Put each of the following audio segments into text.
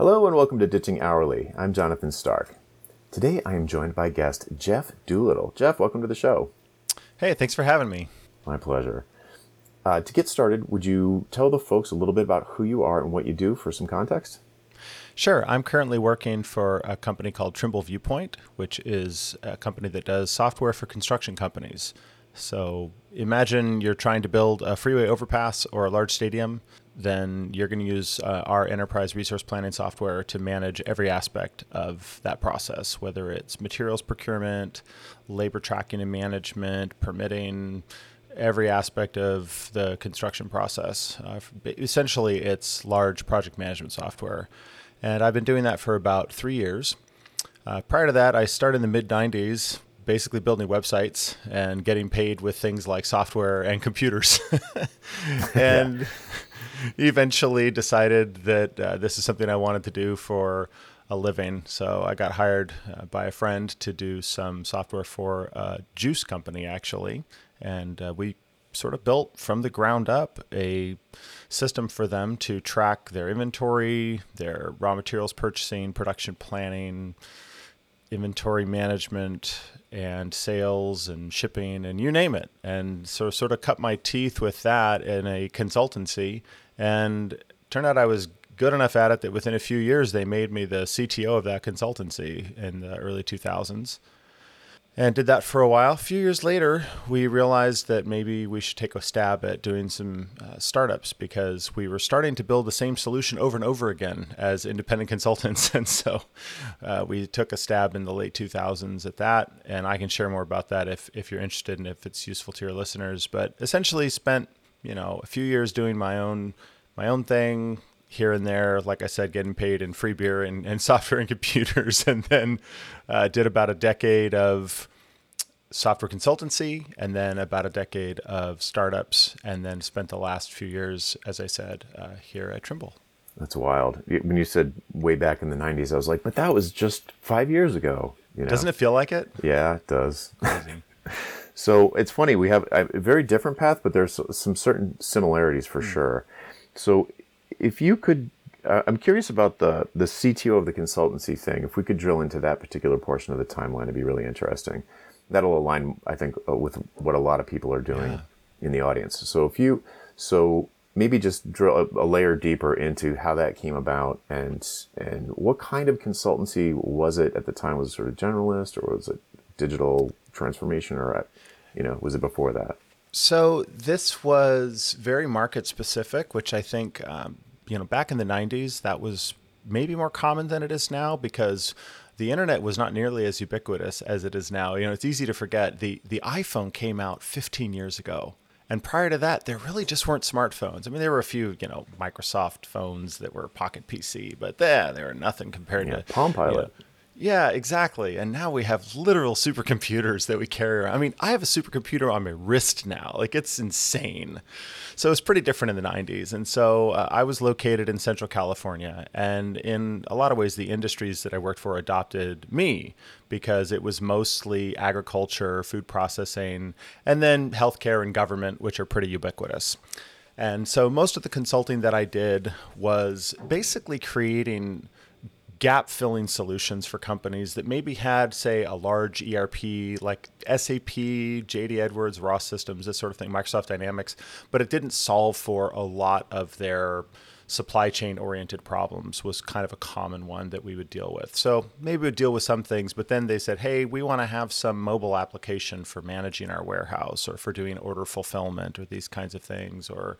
Hello and welcome to Ditching Hourly. I'm Jonathan Stark. Today I am joined by guest Jeff Doolittle. Jeff, welcome to the show. Hey, thanks for having me. My pleasure. Uh, to get started, would you tell the folks a little bit about who you are and what you do for some context? Sure. I'm currently working for a company called Trimble Viewpoint, which is a company that does software for construction companies. So imagine you're trying to build a freeway overpass or a large stadium, then you're going to use uh, our enterprise resource planning software to manage every aspect of that process, whether it's materials procurement, labor tracking and management, permitting, every aspect of the construction process. Uh, essentially, it's large project management software. And I've been doing that for about three years. Uh, prior to that, I started in the mid 90s basically building websites and getting paid with things like software and computers. and eventually decided that uh, this is something I wanted to do for a living. So I got hired uh, by a friend to do some software for a juice company, actually. And uh, we sort of built from the ground up a system for them to track their inventory, their raw materials purchasing, production planning, inventory management, and sales and shipping and you name it. And so sort of cut my teeth with that in a consultancy. And turned out I was good enough at it that within a few years they made me the CTO of that consultancy in the early 2000s and did that for a while. A few years later, we realized that maybe we should take a stab at doing some uh, startups because we were starting to build the same solution over and over again as independent consultants. And so uh, we took a stab in the late 2000s at that. And I can share more about that if, if you're interested and if it's useful to your listeners. But essentially, spent you know a few years doing my own my own thing here and there, like I said, getting paid in free beer and, and software and computers, and then uh, did about a decade of software consultancy, and then about a decade of startups, and then spent the last few years, as I said, uh, here at Trimble. That's wild. When you said way back in the '90s, I was like, but that was just five years ago. You know? Doesn't it feel like it? Yeah, it does. so it's funny. We have a very different path, but there's some certain similarities for mm. sure. So if you could, uh, I'm curious about the the CTO of the consultancy thing. If we could drill into that particular portion of the timeline, it'd be really interesting. That'll align, I think, uh, with what a lot of people are doing yeah. in the audience. So if you, so maybe just drill a, a, layer deeper into how that came about and and what kind of consultancy was it at the time? Was it sort of generalist or was it digital transformation or, at, you know, was it before that? So this was very market specific, which I think um, you know, back in the 90s, that was maybe more common than it is now because the internet was not nearly as ubiquitous as it is now. You know, it's easy to forget the the iPhone came out 15 years ago. And prior to that, there really just weren't smartphones. I mean, there were a few, you know, Microsoft phones that were Pocket PC, but there, they were nothing compared yeah, to Palm Pilot. You know, yeah, exactly. And now we have literal supercomputers that we carry around. I mean, I have a supercomputer on my wrist now. Like, it's insane. So it's pretty different in the 90s. And so uh, I was located in Central California. And in a lot of ways, the industries that I worked for adopted me because it was mostly agriculture, food processing, and then healthcare and government, which are pretty ubiquitous. And so most of the consulting that I did was basically creating gap filling solutions for companies that maybe had, say, a large ERP like SAP, JD Edwards, Ross Systems, this sort of thing, Microsoft Dynamics, but it didn't solve for a lot of their supply chain oriented problems was kind of a common one that we would deal with. So maybe we'd deal with some things, but then they said, hey, we want to have some mobile application for managing our warehouse or for doing order fulfillment or these kinds of things, or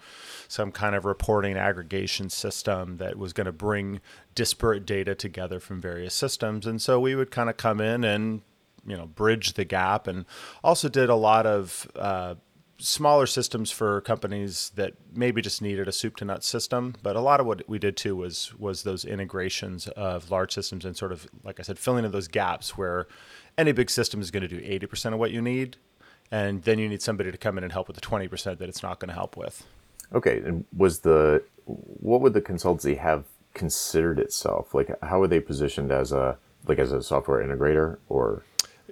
some kind of reporting aggregation system that was going to bring disparate data together from various systems. And so we would kind of come in and you know bridge the gap and also did a lot of uh, smaller systems for companies that maybe just needed a soup to nuts system. But a lot of what we did too was was those integrations of large systems and sort of like I said, filling in those gaps where any big system is going to do eighty percent of what you need, and then you need somebody to come in and help with the twenty percent that it's not going to help with. Okay, and was the what would the consultancy have considered itself? Like, how were they positioned as a like as a software integrator or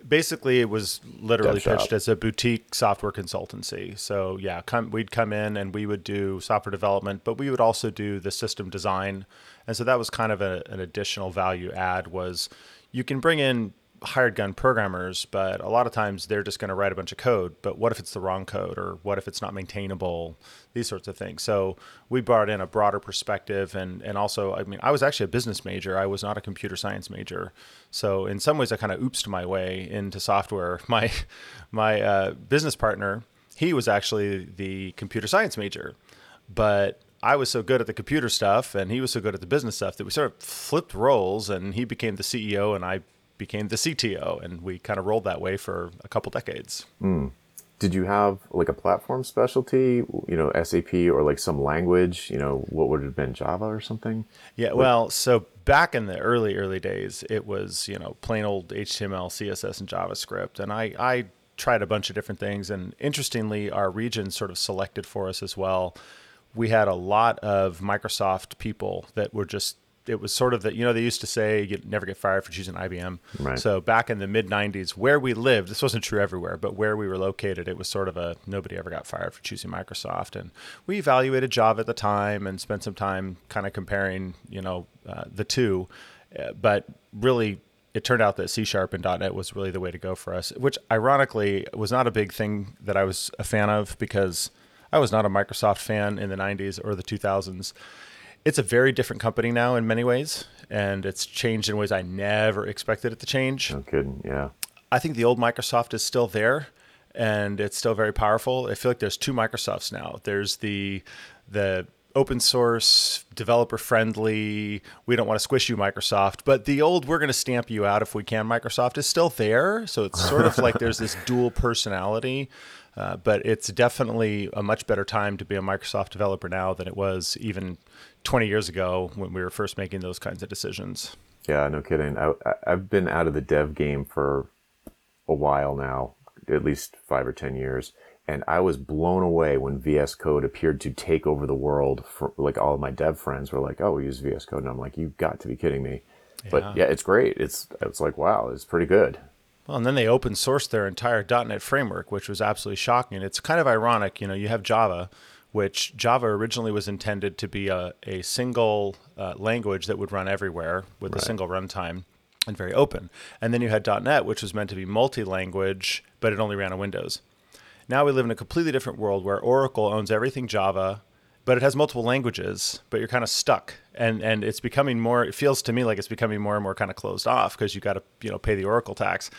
basically it was literally Dev shop. pitched as a boutique software consultancy so yeah come, we'd come in and we would do software development but we would also do the system design and so that was kind of a, an additional value add was you can bring in hired gun programmers but a lot of times they're just going to write a bunch of code but what if it's the wrong code or what if it's not maintainable? These sorts of things. So we brought in a broader perspective and and also i mean i was actually a business major. I was not a computer science major. So in some ways i kind of oopsed my way into software. My my uh, business partner he was actually the computer science major but I was so good at the computer stuff and he was so good at the business stuff that we sort of flipped roles and he became the CEO and I became the CTO, and we kind of rolled that way for a couple decades. Mm. Did you have like a platform specialty, you know, SAP or like some language, you know, what would it have been, Java or something? Yeah, well, so back in the early, early days, it was, you know, plain old HTML, CSS, and JavaScript. And I, I tried a bunch of different things. And interestingly, our region sort of selected for us as well. We had a lot of Microsoft people that were just it was sort of that you know they used to say you never get fired for choosing IBM. Right. So back in the mid '90s, where we lived, this wasn't true everywhere, but where we were located, it was sort of a nobody ever got fired for choosing Microsoft. And we evaluated Java at the time and spent some time kind of comparing, you know, uh, the two. Uh, but really, it turned out that C Sharp and .NET was really the way to go for us, which ironically was not a big thing that I was a fan of because I was not a Microsoft fan in the '90s or the 2000s it's a very different company now in many ways, and it's changed in ways I never expected it to change. No kidding, yeah. I think the old Microsoft is still there, and it's still very powerful. I feel like there's two Microsofts now. There's the the open source, developer friendly, we don't want to squish you, Microsoft. But the old, we're going to stamp you out if we can, Microsoft is still there. So it's sort of like there's this dual personality. Uh, but it's definitely a much better time to be a Microsoft developer now than it was even 20 years ago when we were first making those kinds of decisions. Yeah, no kidding. I, I've been out of the dev game for a while now, at least five or 10 years. And I was blown away when VS Code appeared to take over the world. For, like all of my dev friends were like, "Oh, we use VS Code," and I'm like, "You've got to be kidding me!" Yeah. But yeah, it's great. It's it's like wow, it's pretty good. Well, and then they open sourced their entire .NET framework, which was absolutely shocking. It's kind of ironic, you know. You have Java, which Java originally was intended to be a, a single uh, language that would run everywhere with right. a single runtime and very open. And then you had .NET, which was meant to be multi-language, but it only ran on Windows. Now we live in a completely different world where Oracle owns everything Java, but it has multiple languages, but you're kind of stuck. And and it's becoming more it feels to me like it's becoming more and more kind of closed off because you got to, you know, pay the Oracle tax.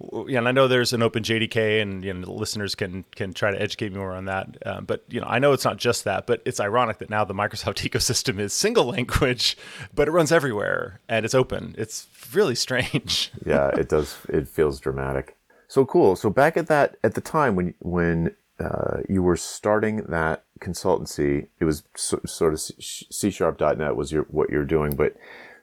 And I know there's an open JDK and you know listeners can can try to educate me more on that. Um, but you know, I know it's not just that, but it's ironic that now the Microsoft ecosystem is single language, but it runs everywhere and it's open. It's really strange. yeah, it does it feels dramatic. So cool. So back at that at the time when when uh, you were starting that consultancy. It was so, sort of C sharp.net was your, what you're doing, but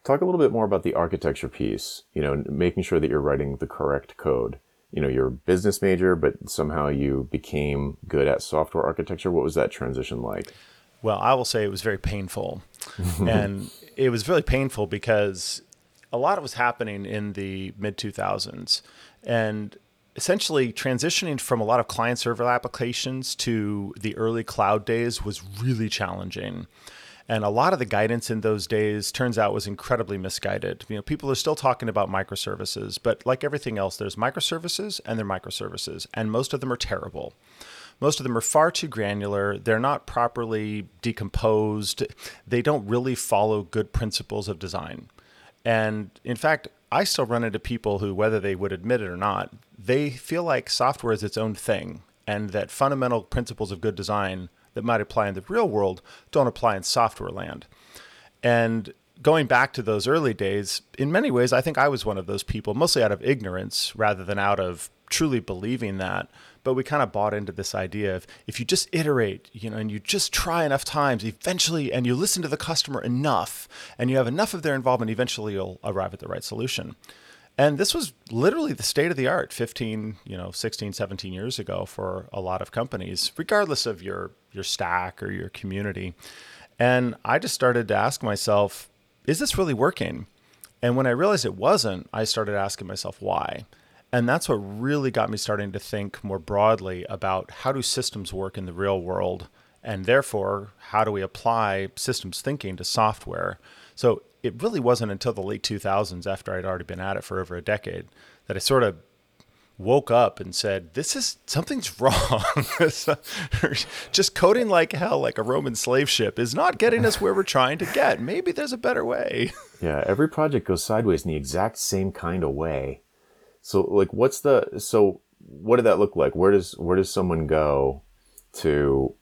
talk a little bit more about the architecture piece, you know, making sure that you're writing the correct code. You know, you're a business major, but somehow you became good at software architecture. What was that transition like? Well, I will say it was very painful. and it was really painful because a lot was happening in the mid 2000s. And essentially transitioning from a lot of client server applications to the early cloud days was really challenging. And a lot of the guidance in those days turns out was incredibly misguided. You know, people are still talking about microservices, but like everything else, there's microservices and they're microservices, and most of them are terrible. Most of them are far too granular. They're not properly decomposed. They don't really follow good principles of design. And in fact, I still run into people who, whether they would admit it or not, they feel like software is its own thing and that fundamental principles of good design that might apply in the real world don't apply in software land. And going back to those early days, in many ways, I think I was one of those people, mostly out of ignorance rather than out of truly believing that but we kind of bought into this idea of if you just iterate, you know, and you just try enough times, eventually, and you listen to the customer enough, and you have enough of their involvement, eventually you'll arrive at the right solution. And this was literally the state of the art 15, you know, 16, 17 years ago for a lot of companies, regardless of your your stack or your community. And I just started to ask myself, is this really working? And when I realized it wasn't, I started asking myself why. And that's what really got me starting to think more broadly about how do systems work in the real world and therefore how do we apply systems thinking to software. So it really wasn't until the late 2000s after I'd already been at it for over a decade that I sort of woke up and said, "This is something's wrong. Just coding like hell, like a Roman slave ship, is not getting us where we're trying to get. Maybe there's a better way." Yeah, every project goes sideways in the exact same kind of way. So, like, what's the so? What did that look like? Where does where does someone go to?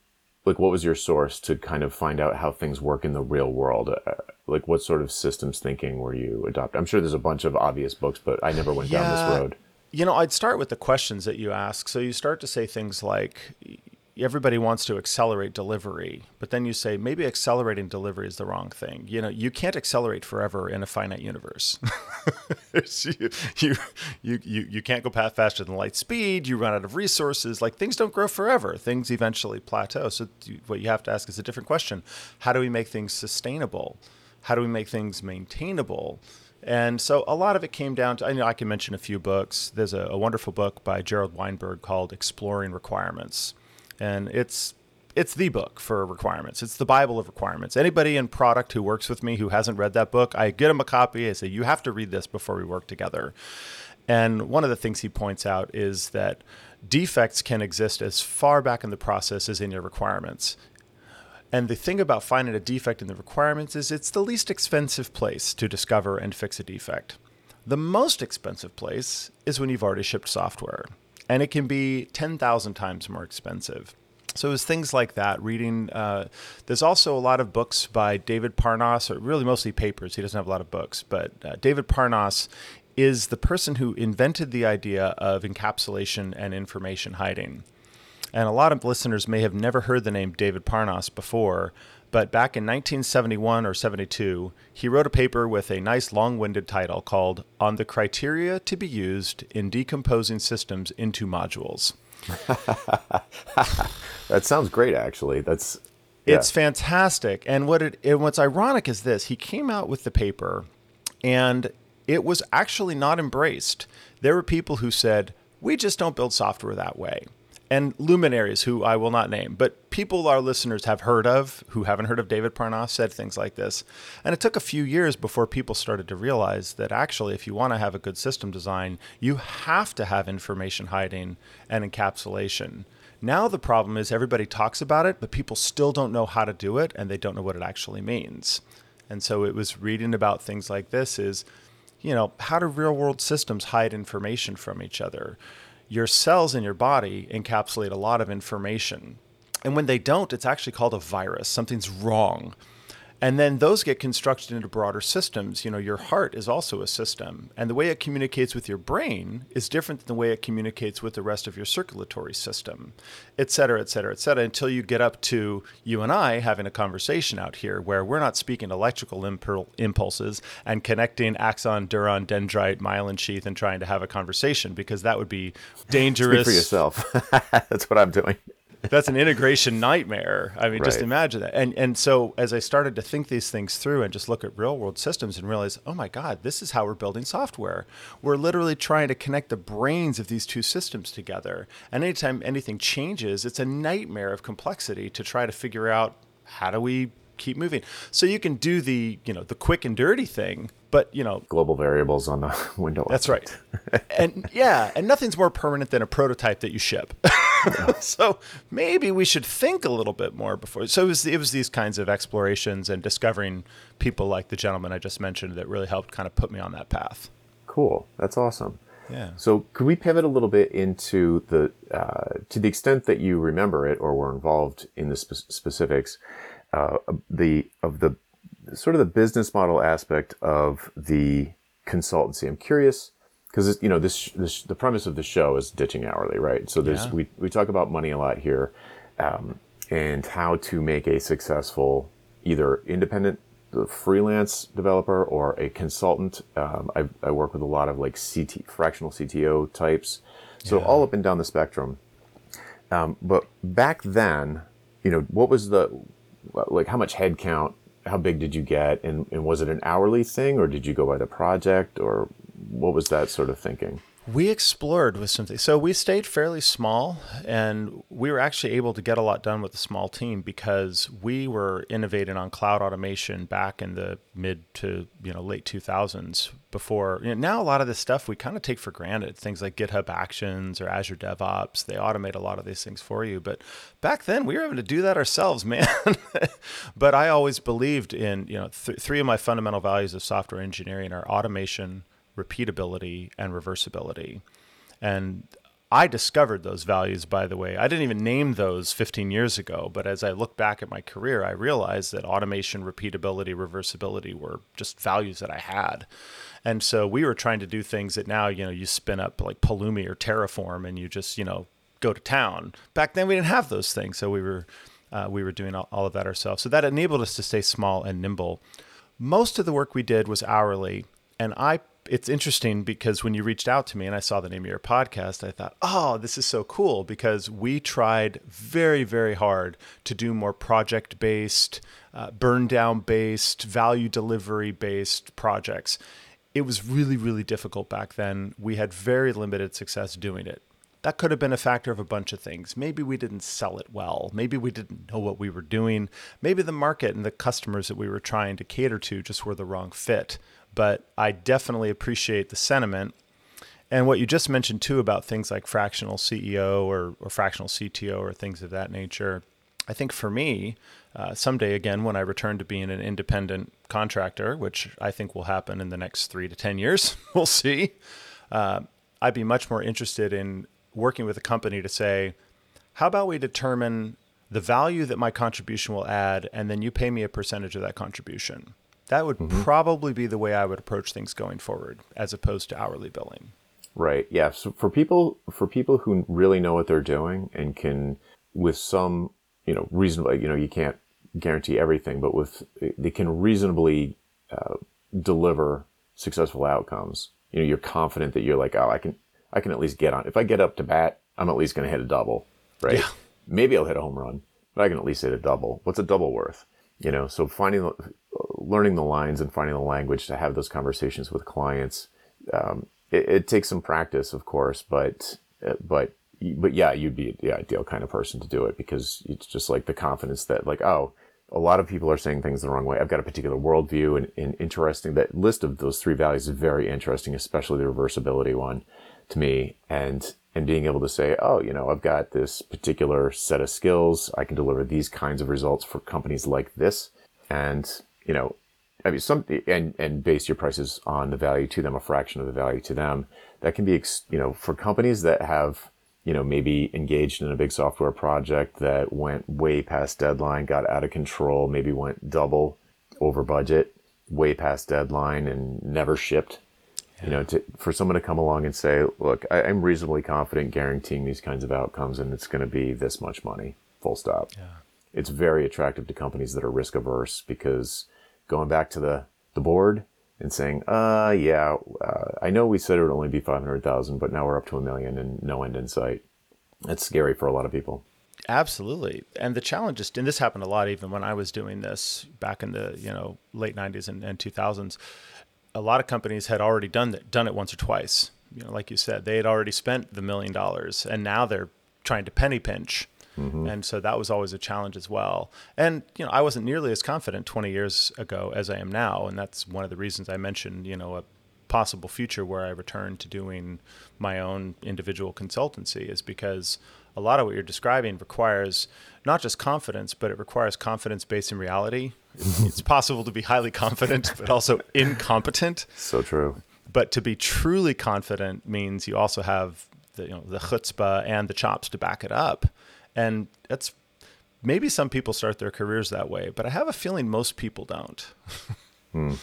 Like, what was your source to kind of find out how things work in the real world? Uh, like, what sort of systems thinking were you adopting? I'm sure there's a bunch of obvious books, but I never went yeah. down this road. You know, I'd start with the questions that you ask. So you start to say things like, everybody wants to accelerate delivery, but then you say maybe accelerating delivery is the wrong thing. You know, you can't accelerate forever in a finite universe. you, you, you, you, you can't go past faster than light speed. You run out of resources. Like things don't grow forever. Things eventually plateau. So what you have to ask is a different question: How do we make things sustainable? How do we make things maintainable? And so a lot of it came down to, I know I can mention a few books. There's a, a, wonderful book by Gerald Weinberg called Exploring Requirements. And it's it's the book for requirements. It's the Bible of requirements. Anybody in product who works with me who hasn't read that book, I get them a copy. I say, you have to read this before we work together. And one of the things he points out is that defects can exist as far back in the process as in your requirements. And the thing about finding a defect in the requirements is it's the least expensive place to discover and fix a defect. The most expensive place is when you've already shipped software, and it can be 10,000 times more expensive. So it was things like that. Reading, uh, there's also a lot of books by David Parnas, or really mostly papers. He doesn't have a lot of books, but uh, David Parnas is the person who invented the idea of encapsulation and information hiding. And a lot of listeners may have never heard the name David Parnas before, but back in 1971 or 72, he wrote a paper with a nice long winded title called On the Criteria to be Used in Decomposing Systems into Modules. that sounds great, actually. That's. Yeah. It's fantastic. And what it and what's ironic is this he came out with the paper and it was actually not embraced. There were people who said, We just don't build software that way and luminaries who I will not name, but people our listeners have heard of who haven't heard of David Parnas said things like this. And it took a few years before people started to realize that actually, if you want to have a good system design, you have to have information hiding and encapsulation. Now the problem is everybody talks about it, but people still don't know how to do it and they don't know what it actually means. And so it was reading about things like this is, you know, how do real world systems hide information from each other? Your cells in your body encapsulate a lot of information. And when they don't, it's actually called a virus. Something's wrong. And then those get constructed into broader systems. You know, your heart is also a system, and the way it communicates with your brain is different than the way it communicates with the rest of your circulatory system, et cetera, et cetera, et cetera, until you get up to you and I having a conversation out here where we're not speaking electrical impulses and connecting axon, neuron, dendrite, myelin sheath and trying to have a conversation because that would be dangerous. Speak for yourself. That's what I'm doing that's an integration nightmare. I mean, right. just imagine that. And and so as I started to think these things through and just look at real world systems and realize, oh my God, this is how we're building software. We're literally trying to connect the brains of these two systems together. And anytime anything changes, it's a nightmare of complexity to try to figure out how do we keep moving. So you can do the, you know, the quick and dirty thing, but you know, global variables on the window. That's right. and yeah, and nothing's more permanent than a prototype that you ship. so maybe we should think a little bit more before. So it was, it was these kinds of explorations and discovering people like the gentleman I just mentioned that really helped kind of put me on that path. Cool. That's awesome. Yeah. So could we pivot a little bit into the, uh, to the extent that you remember it or were involved in the spe- specifics, uh, the of the sort of the business model aspect of the consultancy. I'm curious because you know this, this the premise of the show is ditching hourly, right? So there's yeah. we we talk about money a lot here, um, and how to make a successful either independent freelance developer or a consultant. Um, I, I work with a lot of like CT fractional CTO types, so yeah. all up and down the spectrum. Um, but back then, you know, what was the like how much headcount? How big did you get, and, and was it an hourly thing, or did you go by the project, or what was that sort of thinking? We explored with something. So we stayed fairly small and we were actually able to get a lot done with a small team because we were innovating on cloud automation back in the mid to, you know, late 2000s before. You know, now a lot of this stuff we kind of take for granted. Things like GitHub Actions or Azure DevOps, they automate a lot of these things for you, but back then we were having to do that ourselves, man. but I always believed in, you know, th- three of my fundamental values of software engineering are automation, repeatability and reversibility. And I discovered those values, by the way. I didn't even name those 15 years ago, but as I look back at my career, I realized that automation, repeatability, reversibility were just values that I had. And so we were trying to do things that now, you know, you spin up like Pulumi or Terraform and you just, you know, go to town. Back then we didn't have those things. So we were, uh, we were doing all of that ourselves. So that enabled us to stay small and nimble. Most of the work we did was hourly. And I it's interesting because when you reached out to me and I saw the name of your podcast, I thought, oh, this is so cool because we tried very, very hard to do more project based, uh, burn down based, value delivery based projects. It was really, really difficult back then. We had very limited success doing it. That could have been a factor of a bunch of things. Maybe we didn't sell it well. Maybe we didn't know what we were doing. Maybe the market and the customers that we were trying to cater to just were the wrong fit but I definitely appreciate the sentiment. And what you just mentioned too about things like fractional CEO or, or fractional CTO or things of that nature, I think for me, uh, someday again, when I return to being an independent contractor, which I think will happen in the next three to 10 years, we'll see, uh, I'd be much more interested in working with a company to say, how about we determine the value that my contribution will add, and then you pay me a percentage of that contribution? That would mm-hmm. probably be the way I would approach things going forward, as opposed to hourly billing. Right. Yeah. So for people for people who really know what they're doing and can, with some you know reasonably, you know you can't guarantee everything, but with they can reasonably uh, deliver successful outcomes. You know, you're confident that you're like, oh, I can I can at least get on. If I get up to bat, I'm at least going to hit a double, right? Yeah. Maybe I'll hit a home run, but I can at least hit a double. What's a double worth? You know, so finding learning the lines and finding the language to have those conversations with clients. Um, it, it, takes some practice, of course, but uh, but but yeah, you'd be the ideal kind of person to do it because it's just like the confidence that like oh, a lot of people are saying things the wrong way. I've got a particular worldview, and, and interesting that list of those three values is very interesting, especially the reversibility one to me, and and being able to say, oh, you know, I've got this particular set of skills. I can deliver these kinds of results for companies like this, and you know, I mean, some and and base your prices on the value to them, a fraction of the value to them. That can be, you know, for companies that have, you know, maybe engaged in a big software project that went way past deadline, got out of control, maybe went double over budget, way past deadline, and never shipped. Yeah. You know, to, for someone to come along and say, "Look, I, am reasonably confident guaranteeing these kinds of outcomes, and it's going to be this much money." Full stop. Yeah. It's very attractive to companies that are risk averse because going back to the, the board and saying, uh, yeah, uh, I know we said it would only be 500,000, but now we're up to a million and no end in sight. That's scary for a lot of people. Absolutely. And the challenge is, and this happened a lot even when I was doing this back in the, you know, late 90s and, and 2000s, a lot of companies had already done that, done it once or twice. You know, like you said, they had already spent the million dollars and now they're trying to penny pinch Mm-hmm. And so that was always a challenge as well. And, you know, I wasn't nearly as confident 20 years ago as I am now. And that's one of the reasons I mentioned, you know, a possible future where I return to doing my own individual consultancy is because a lot of what you're describing requires not just confidence, but it requires confidence based in reality. it's possible to be highly confident, but also incompetent. So true. But to be truly confident means you also have the, you know, the chutzpah and the chops to back it up. And that's maybe some people start their careers that way, but I have a feeling most people don't. hmm.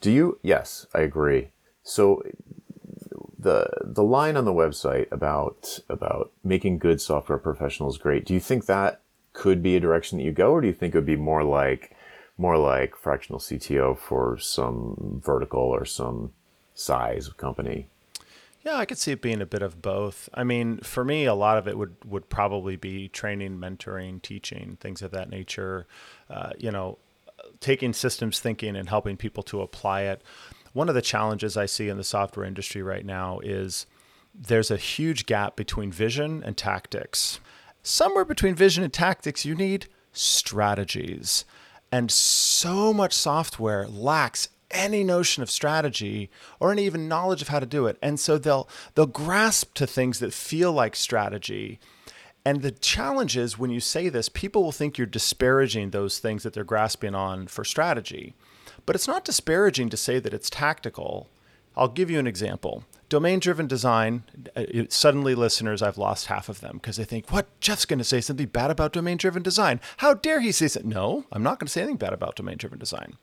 Do you? Yes, I agree. So the the line on the website about about making good software professionals great. Do you think that could be a direction that you go, or do you think it would be more like more like fractional CTO for some vertical or some size of company? Yeah, I could see it being a bit of both. I mean, for me, a lot of it would would probably be training, mentoring, teaching, things of that nature. Uh, you know, taking systems thinking and helping people to apply it. One of the challenges I see in the software industry right now is there's a huge gap between vision and tactics. Somewhere between vision and tactics, you need strategies. And so much software lacks any notion of strategy or any even knowledge of how to do it. And so they'll they'll grasp to things that feel like strategy. And the challenge is when you say this, people will think you're disparaging those things that they're grasping on for strategy. But it's not disparaging to say that it's tactical. I'll give you an example. Domain driven design, uh, suddenly listeners, I've lost half of them because they think, what? Jeff's going to say something bad about domain driven design. How dare he say something? No, I'm not going to say anything bad about domain driven design.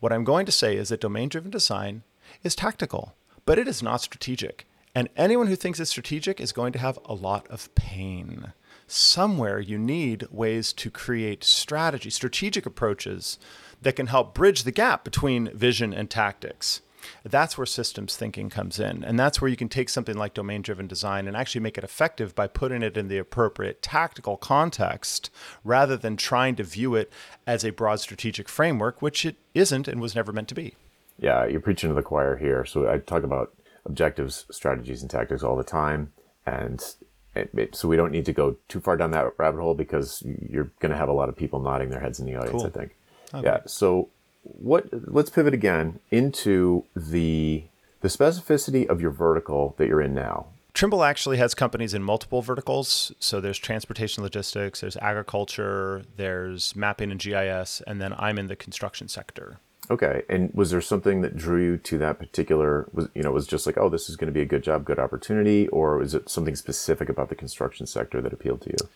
What I'm going to say is that domain driven design is tactical, but it is not strategic. And anyone who thinks it's strategic is going to have a lot of pain. Somewhere you need ways to create strategy, strategic approaches that can help bridge the gap between vision and tactics. That's where systems thinking comes in. And that's where you can take something like domain driven design and actually make it effective by putting it in the appropriate tactical context rather than trying to view it as a broad strategic framework, which it isn't and was never meant to be. Yeah, you're preaching to the choir here. So I talk about objectives, strategies, and tactics all the time. And it, it, so we don't need to go too far down that rabbit hole because you're going to have a lot of people nodding their heads in the audience, cool. I think. Okay. Yeah. So what let's pivot again into the the specificity of your vertical that you're in now. Trimble actually has companies in multiple verticals. So there's transportation logistics, there's agriculture, there's mapping and GIS, and then I'm in the construction sector. Okay. And was there something that drew you to that particular was you know, was just like, oh, this is going to be a good job, good opportunity, or was it something specific about the construction sector that appealed to you?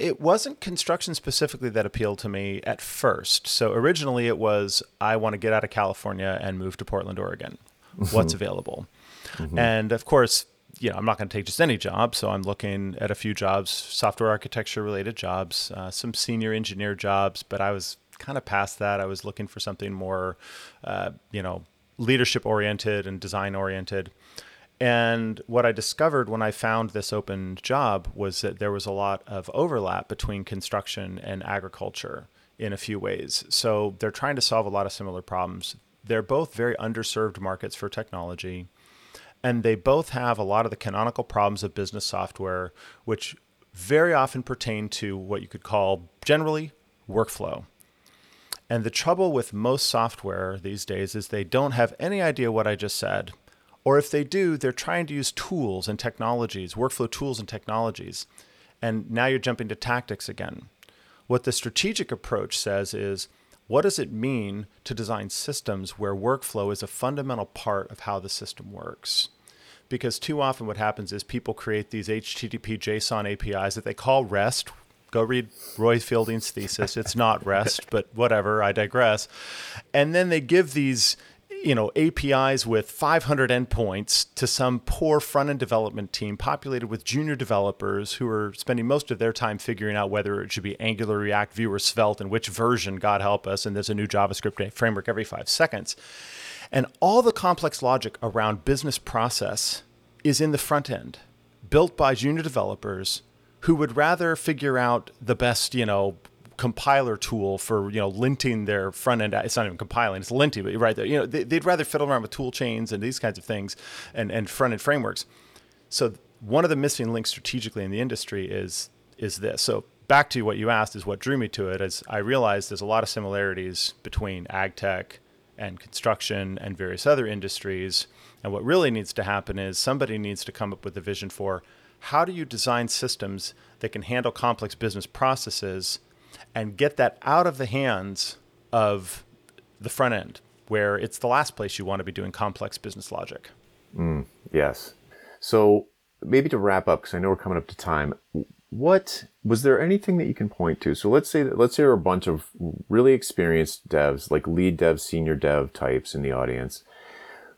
It wasn't construction specifically that appealed to me at first. So originally it was I want to get out of California and move to Portland, Oregon. What's available? Mm-hmm. And of course, you know, I'm not going to take just any job. So I'm looking at a few jobs, software architecture related jobs, uh, some senior engineer jobs, but I was kind of past that. I was looking for something more, uh, you know, leadership oriented and design oriented. And what I discovered when I found this open job was that there was a lot of overlap between construction and agriculture in a few ways. So they're trying to solve a lot of similar problems. They're both very underserved markets for technology. And they both have a lot of the canonical problems of business software, which very often pertain to what you could call generally workflow. And the trouble with most software these days is they don't have any idea what I just said or if they do, they're trying to use tools and technologies, workflow tools and technologies. And now you're jumping to tactics again. What the strategic approach says is what does it mean to design systems where workflow is a fundamental part of how the system works? Because too often what happens is people create these HTTP JSON APIs that they call REST. Go read Roy Fielding's thesis. It's not REST, but whatever, I digress. And then they give these you know APIs with 500 endpoints to some poor front end development team populated with junior developers who are spending most of their time figuring out whether it should be Angular, React, Vue, or Svelte, and which version. God help us! And there's a new JavaScript framework every five seconds, and all the complex logic around business process is in the front end, built by junior developers who would rather figure out the best, you know, compiler tool for you know linting their front end. It's not even compiling; it's linting. But right there, you know, they, would rather fiddle around with tool chains and these kinds of things, and and front end frameworks. So one of the missing links strategically in the industry is is this. So back to what you asked is what drew me to it. Is I realized there's a lot of similarities between ag tech and construction and various other industries. And what really needs to happen is somebody needs to come up with a vision for how do you design systems that can handle complex business processes and get that out of the hands of the front end, where it's the last place you want to be doing complex business logic. Mm, yes. So maybe to wrap up, because I know we're coming up to time. What was there anything that you can point to? So let's say that let's say there are a bunch of really experienced devs, like lead dev, senior dev types in the audience,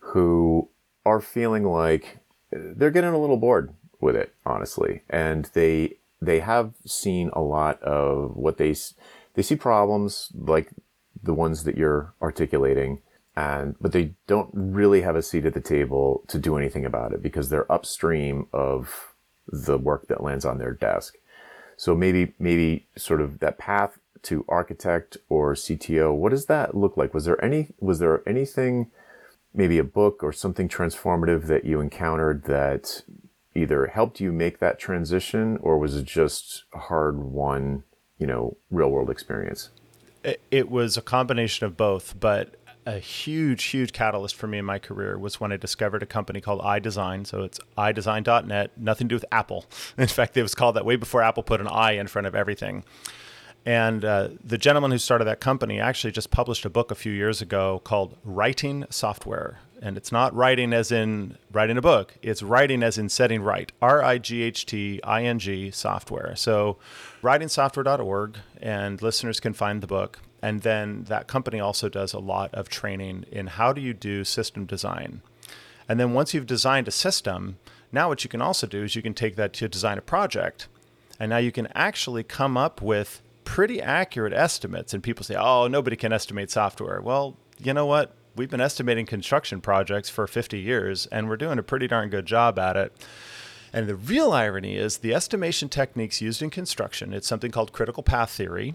who are feeling like they're getting a little bored with it, honestly, and they they have seen a lot of what they they see problems like the ones that you're articulating and but they don't really have a seat at the table to do anything about it because they're upstream of the work that lands on their desk. So maybe maybe sort of that path to architect or CTO what does that look like? Was there any was there anything maybe a book or something transformative that you encountered that either helped you make that transition or was it just a hard won, you know, real world experience? It was a combination of both, but a huge, huge catalyst for me in my career was when I discovered a company called iDesign. So it's iDesign.net, nothing to do with Apple. In fact, it was called that way before Apple put an I in front of everything. And uh, the gentleman who started that company actually just published a book a few years ago called Righting Software. And it's not writing as in writing a book, it's righting as in setting right. R I G H T I N G software. So, rightingsoftware.org, and listeners can find the book. And then that company also does a lot of training in how do you do system design. And then once you've designed a system, now what you can also do is you can take that to design a project. And now you can actually come up with pretty accurate estimates. And people say, oh, nobody can estimate software. Well, you know what? We've been estimating construction projects for 50 years, and we're doing a pretty darn good job at it. And the real irony is the estimation techniques used in construction, it's something called critical path theory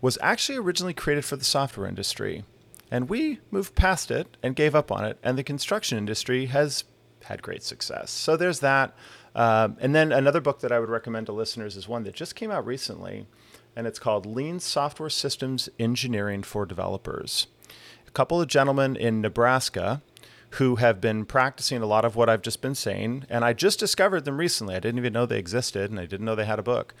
was actually originally created for the software industry. And we moved past it and gave up on it. And the construction industry has had great success. So there's that. Um, and then another book that I would recommend to listeners is one that just came out recently, and it's called Lean Software Systems Engineering for Developers. A couple of gentlemen in Nebraska who have been practicing a lot of what I've just been saying, and I just discovered them recently. I didn't even know they existed, and I didn't know they had a book.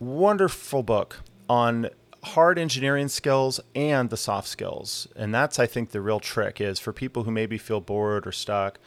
Wonderful book on hard engineering skills and the soft skills. And that's, I think, the real trick is for people who maybe feel bored or stuck.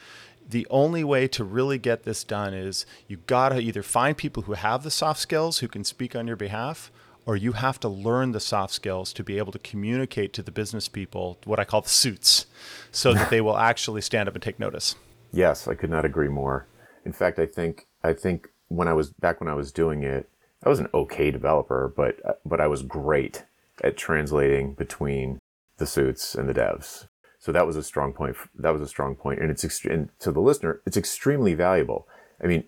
The only way to really get this done is you got to either find people who have the soft skills who can speak on your behalf, or you have to learn the soft skills to be able to communicate to the business people what I call the suits so that they will actually stand up and take notice. Yes, I could not agree more. In fact, I think I think when I was back when I was doing it, I was an okay developer, but but I was great at translating between the suits and the devs. So that was a strong point. That was a strong point, and it's extre- to the listener, it's extremely valuable. I mean,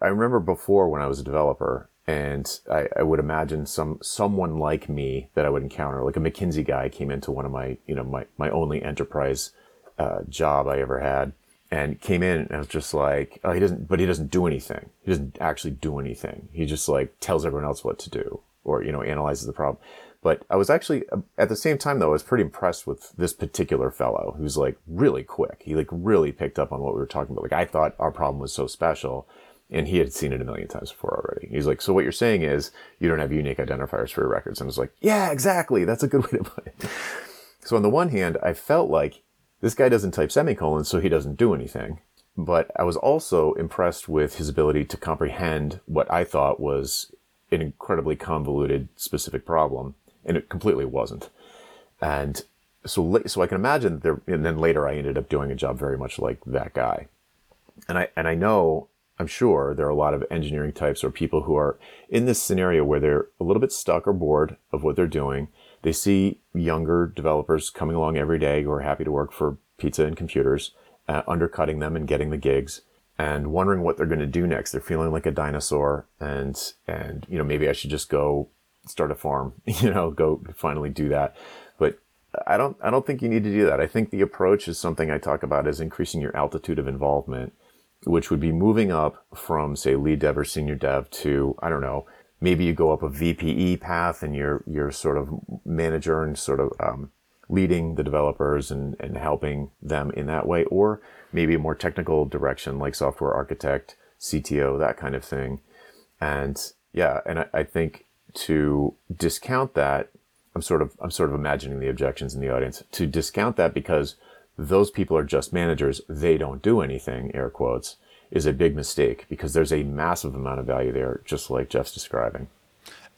I remember before when I was a developer, and I, I, would imagine some someone like me that I would encounter, like a McKinsey guy, came into one of my you know my my only enterprise uh, job I ever had, and came in and I was just like, oh, he doesn't, but he doesn't do anything. He doesn't actually do anything. He just like tells everyone else what to do or, you know, analyzes the problem. But I was actually, at the same time though, I was pretty impressed with this particular fellow who's like really quick. He like really picked up on what we were talking about. Like I thought our problem was so special and he had seen it a million times before already. He's like, so what you're saying is you don't have unique identifiers for your records. And I was like, yeah, exactly. That's a good way to put it. So on the one hand, I felt like this guy doesn't type semicolons, so he doesn't do anything. But I was also impressed with his ability to comprehend what I thought was an incredibly convoluted specific problem, and it completely wasn't. And so, so I can imagine there. And then later, I ended up doing a job very much like that guy. And I and I know I'm sure there are a lot of engineering types or people who are in this scenario where they're a little bit stuck or bored of what they're doing they see younger developers coming along every day who are happy to work for pizza and computers, uh, undercutting them and getting the gigs and wondering what they're going to do next. They're feeling like a dinosaur and, and, you know, maybe I should just go start a farm, you know, go finally do that. But I don't, I don't think you need to do that. I think the approach is something I talk about is increasing your altitude of involvement, which would be moving up from say lead dev or senior dev to, I don't know, maybe you go up a VPE path and you're you're sort of manager and sort of um, leading the developers and, and helping them in that way, or maybe a more technical direction like software architect, CTO, that kind of thing. And yeah, and I, I think to discount that, I'm sort of I'm sort of imagining the objections in the audience to discount that because those people are just managers, they don't do anything, air quotes is a big mistake because there's a massive amount of value there, just like Jeff's describing.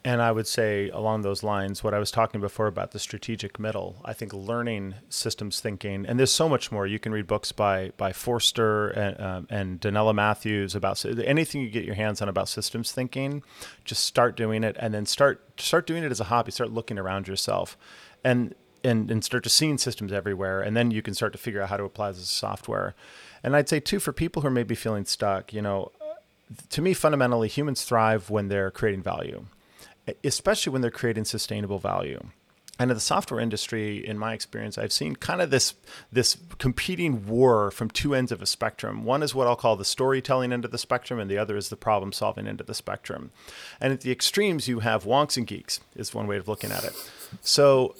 And I would say along those lines, what I was talking before about the strategic middle, I think learning systems thinking, and there's so much more. You can read books by by Forrester and, um, and Donella Meadows about anything you get your hands on about systems thinking. Just start doing it, and then start start doing it as a hobby. Start looking around yourself, and and and start to seeing systems everywhere, and then you can start to figure out how to apply this software. And I'd say too for people who are maybe feeling stuck, you know, to me fundamentally humans thrive when they're creating value, especially when they're creating sustainable value. And in the software industry, in my experience, I've seen kind of this this competing war from two ends of a spectrum. One is what I'll call the storytelling end of the spectrum, and the other is the problem solving end of the spectrum. And at the extremes, you have wonks and geeks, is one way of looking at it. So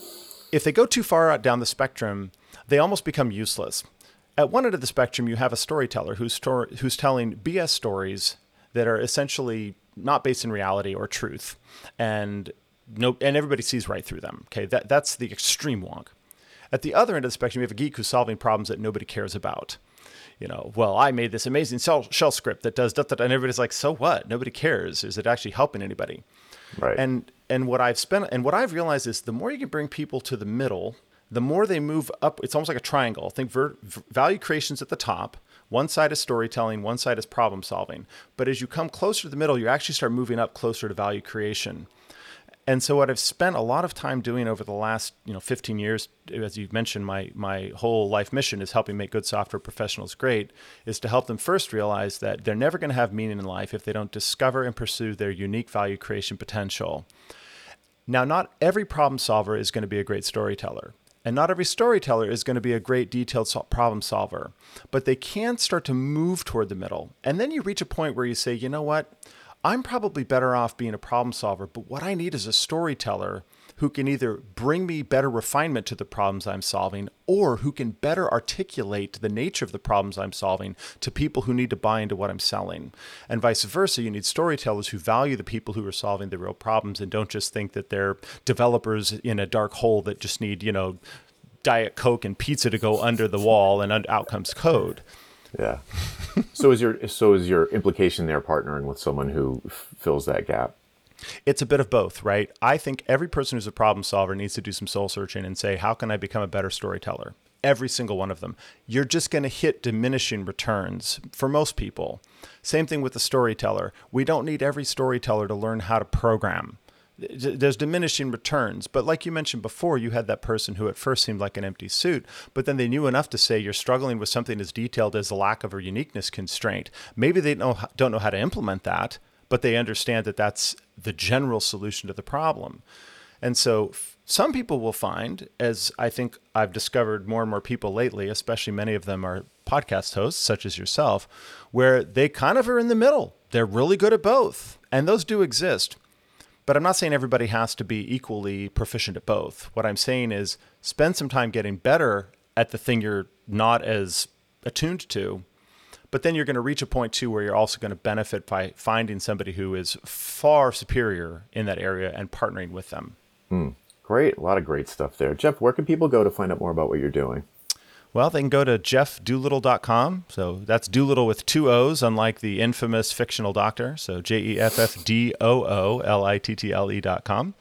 if they go too far out down the spectrum, they almost become useless. At one end of the spectrum, you have a storyteller who's, sto- who's telling BS stories that are essentially not based in reality or truth. And no, and everybody sees right through them. Okay, that that's the extreme wonk. At the other end of the spectrum, you have a geek who's solving problems that nobody cares about. You know, well, I made this amazing shell, shell script that does that, and everybody's like, so what? Nobody cares. Is it actually helping anybody? Right. And and what I've spent and what I've realized is the more you can bring people to the middle, the more they move up. It's almost like a triangle. Think ver, value creation's at the top. One side is storytelling, one side is problem solving. But as you come closer to the middle, you actually start moving up closer to value creation. And so what I've spent a lot of time doing over the last, you know, 15 years, as you've mentioned, my my whole life mission is helping make good software professionals great, is to help them first realize that they're never going to have meaning in life if they don't discover and pursue their unique value creation potential. Now, not every problem solver is going to be a great storyteller. And not every storyteller is going to be a great detailed problem solver, but they can start to move toward the middle. And then you reach a point where you say, you know what? I'm probably better off being a problem solver, but what I need is a storyteller who can either bring me better refinement to the problems I'm solving or who can better articulate the nature of the problems I'm solving to people who need to buy into what I'm selling. And vice versa, you need storytellers who value the people who are solving the real problems and don't just think that they're developers in a dark hole that just need, you know, Diet Coke and pizza to go under the wall and out comes code. Yeah. so is your so is your implication there partnering with someone who f- fills that gap? It's a bit of both, right? I think every person who's a problem solver needs to do some soul searching and say, how can I become a better storyteller? Every single one of them. You're just going to hit diminishing returns for most people. Same thing with the storyteller. We don't need every storyteller to learn how to program there's diminishing returns. But like you mentioned before, you had that person who at first seemed like an empty suit, but then they knew enough to say you're struggling with something as detailed as the lack of a uniqueness constraint. Maybe they know, don't know how to implement that, but they understand that that's the general solution to the problem. And so some people will find, as I think I've discovered more and more people lately, especially many of them are podcast hosts, such as yourself, where they kind of are in the middle. They're really good at both. And those do exist. But I'm not saying everybody has to be equally proficient at both. What I'm saying is spend some time getting better at the thing you're not as attuned to. But then you're going to reach a point too where you're also going to benefit by finding somebody who is far superior in that area and partnering with them. Mm, great. A lot of great stuff there. Jeff, where can people go to find out more about what you're doing? Well, they can go to jeffdoolittle.com. So that's Doolittle with two O's, unlike the infamous fictional doctor. So J E F F D O O L I T T L E.com.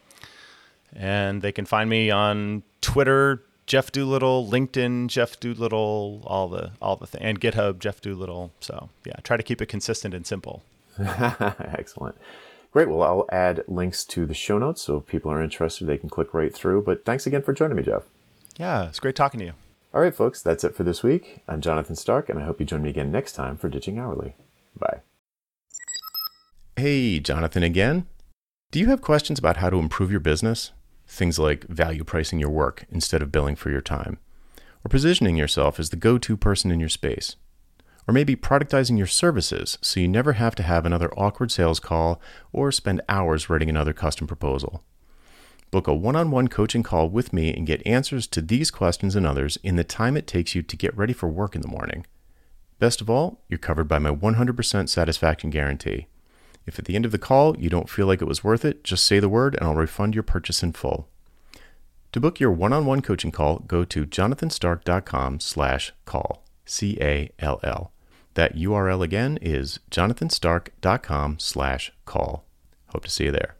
And they can find me on Twitter, Jeff Doolittle, LinkedIn, Jeff Doolittle, all the all the things, and GitHub, Jeff Doolittle. So yeah, try to keep it consistent and simple. Excellent. Great. Well, I'll add links to the show notes so if people are interested, they can click right through. But thanks again for joining me, Jeff. Yeah, it's great talking to you. All right, folks, that's it for this week. I'm Jonathan Stark, and I hope you join me again next time for Ditching Hourly. Bye. Hey, Jonathan again. Do you have questions about how to improve your business? Things like value pricing your work instead of billing for your time, or positioning yourself as the go to person in your space, or maybe productizing your services so you never have to have another awkward sales call or spend hours writing another custom proposal. Book a one on one coaching call with me and get answers to these questions and others in the time it takes you to get ready for work in the morning. Best of all, you're covered by my 100% satisfaction guarantee. If at the end of the call you don't feel like it was worth it, just say the word and I'll refund your purchase in full. To book your one-on-one coaching call, go to jonathanstark.com slash call, C-A-L-L. That URL again is jonathanstark.com slash call. Hope to see you there.